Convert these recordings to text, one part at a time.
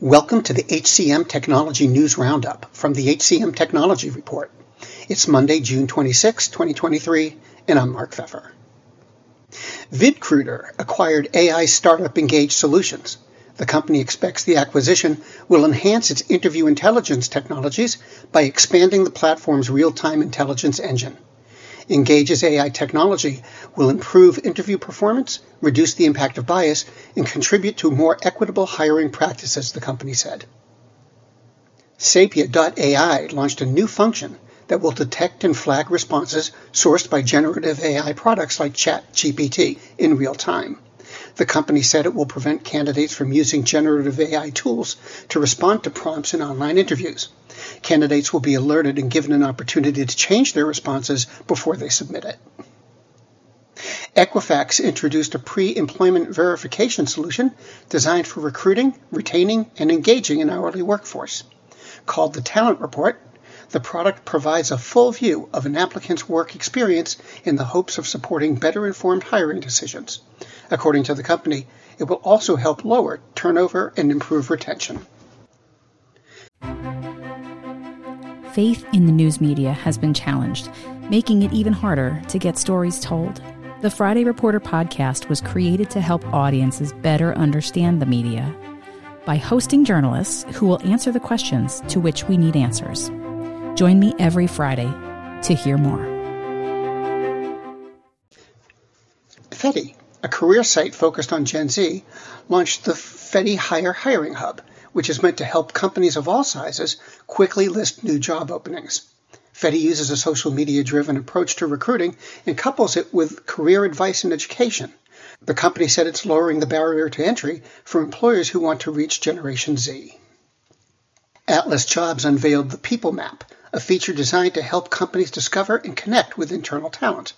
Welcome to the HCM Technology News Roundup from the HCM Technology Report. It's Monday, June 26, 2023, and I'm Mark Pfeffer. VidCruiter acquired AI startup Ingage Solutions. The company expects the acquisition will enhance its interview intelligence technologies by expanding the platform's real-time intelligence engine. Ingage's AI technology will improve interview performance, reduce the impact of bias, and contribute to more equitable hiring practices, the company said. Sapia.ai launched a new function that will detect and flag responses sourced by generative AI products like ChatGPT in real time. The company said it will prevent candidates from using generative AI tools to respond to prompts in online interviews. Candidates will be alerted and given an opportunity to change their responses before they submit it. Equifax introduced a pre-employment verification solution designed for recruiting, retaining, and engaging an hourly workforce. Called the Talent Report, the product provides a full view of an applicant's work experience in the hopes of supporting better informed hiring decisions. According to the company, it will also help lower turnover and improve retention. faith in the news media has been challenged, making it even harder to get stories told. The Friday Reporter podcast was created to help audiences better understand the media by hosting journalists who will answer the questions to which we need answers. Join me every Friday to hear more. Feti, a career site focused on Gen Z, launched the Feti Hire Hiring Hub which is meant to help companies of all sizes quickly list new job openings. Feti uses a social media driven approach to recruiting and couples it with career advice and education. The company said it's lowering the barrier to entry for employers who want to reach Generation Z. Atlas Jobs unveiled the People Map, a feature designed to help companies discover and connect with internal talent.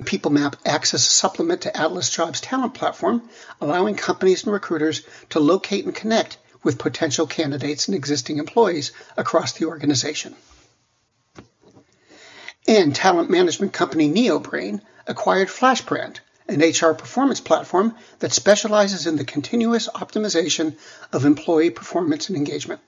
PeopleMap acts as a supplement to Atlas Jobs' talent platform, allowing companies and recruiters to locate and connect with potential candidates and existing employees across the organization. And talent management company NeoBrain acquired FlashBrand, an HR performance platform that specializes in the continuous optimization of employee performance and engagement.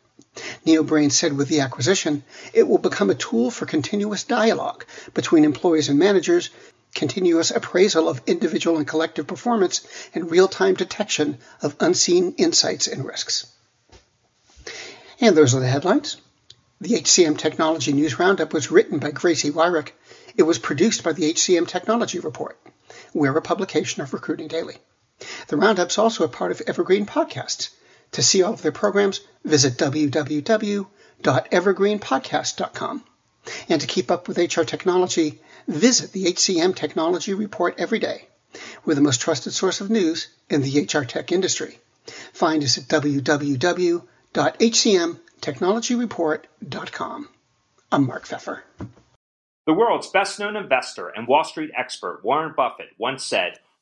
NeoBrain said with the acquisition, it will become a tool for continuous dialogue between employees and managers, continuous appraisal of individual and collective performance, and real time detection of unseen insights and risks. And those are the headlines. The HCM Technology News Roundup was written by Gracie Wyrick. It was produced by the HCM Technology Report. We're a publication of Recruiting Daily. The Roundup's also a part of Evergreen Podcasts. To see all of their programs, visit www.evergreenpodcast.com. And to keep up with HR technology, visit the HCM Technology Report every day. We're the most trusted source of news in the HR tech industry. Find us at www.hcmtechnologyreport.com. I'm Mark Pfeffer. The world's best known investor and Wall Street expert, Warren Buffett, once said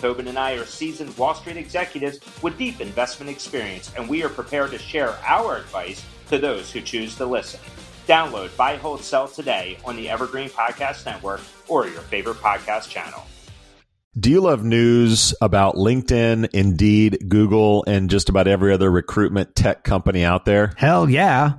Tobin and I are seasoned Wall Street executives with deep investment experience, and we are prepared to share our advice to those who choose to listen. Download Buy, Hold, Sell today on the Evergreen Podcast Network or your favorite podcast channel. Do you love news about LinkedIn, Indeed, Google, and just about every other recruitment tech company out there? Hell yeah.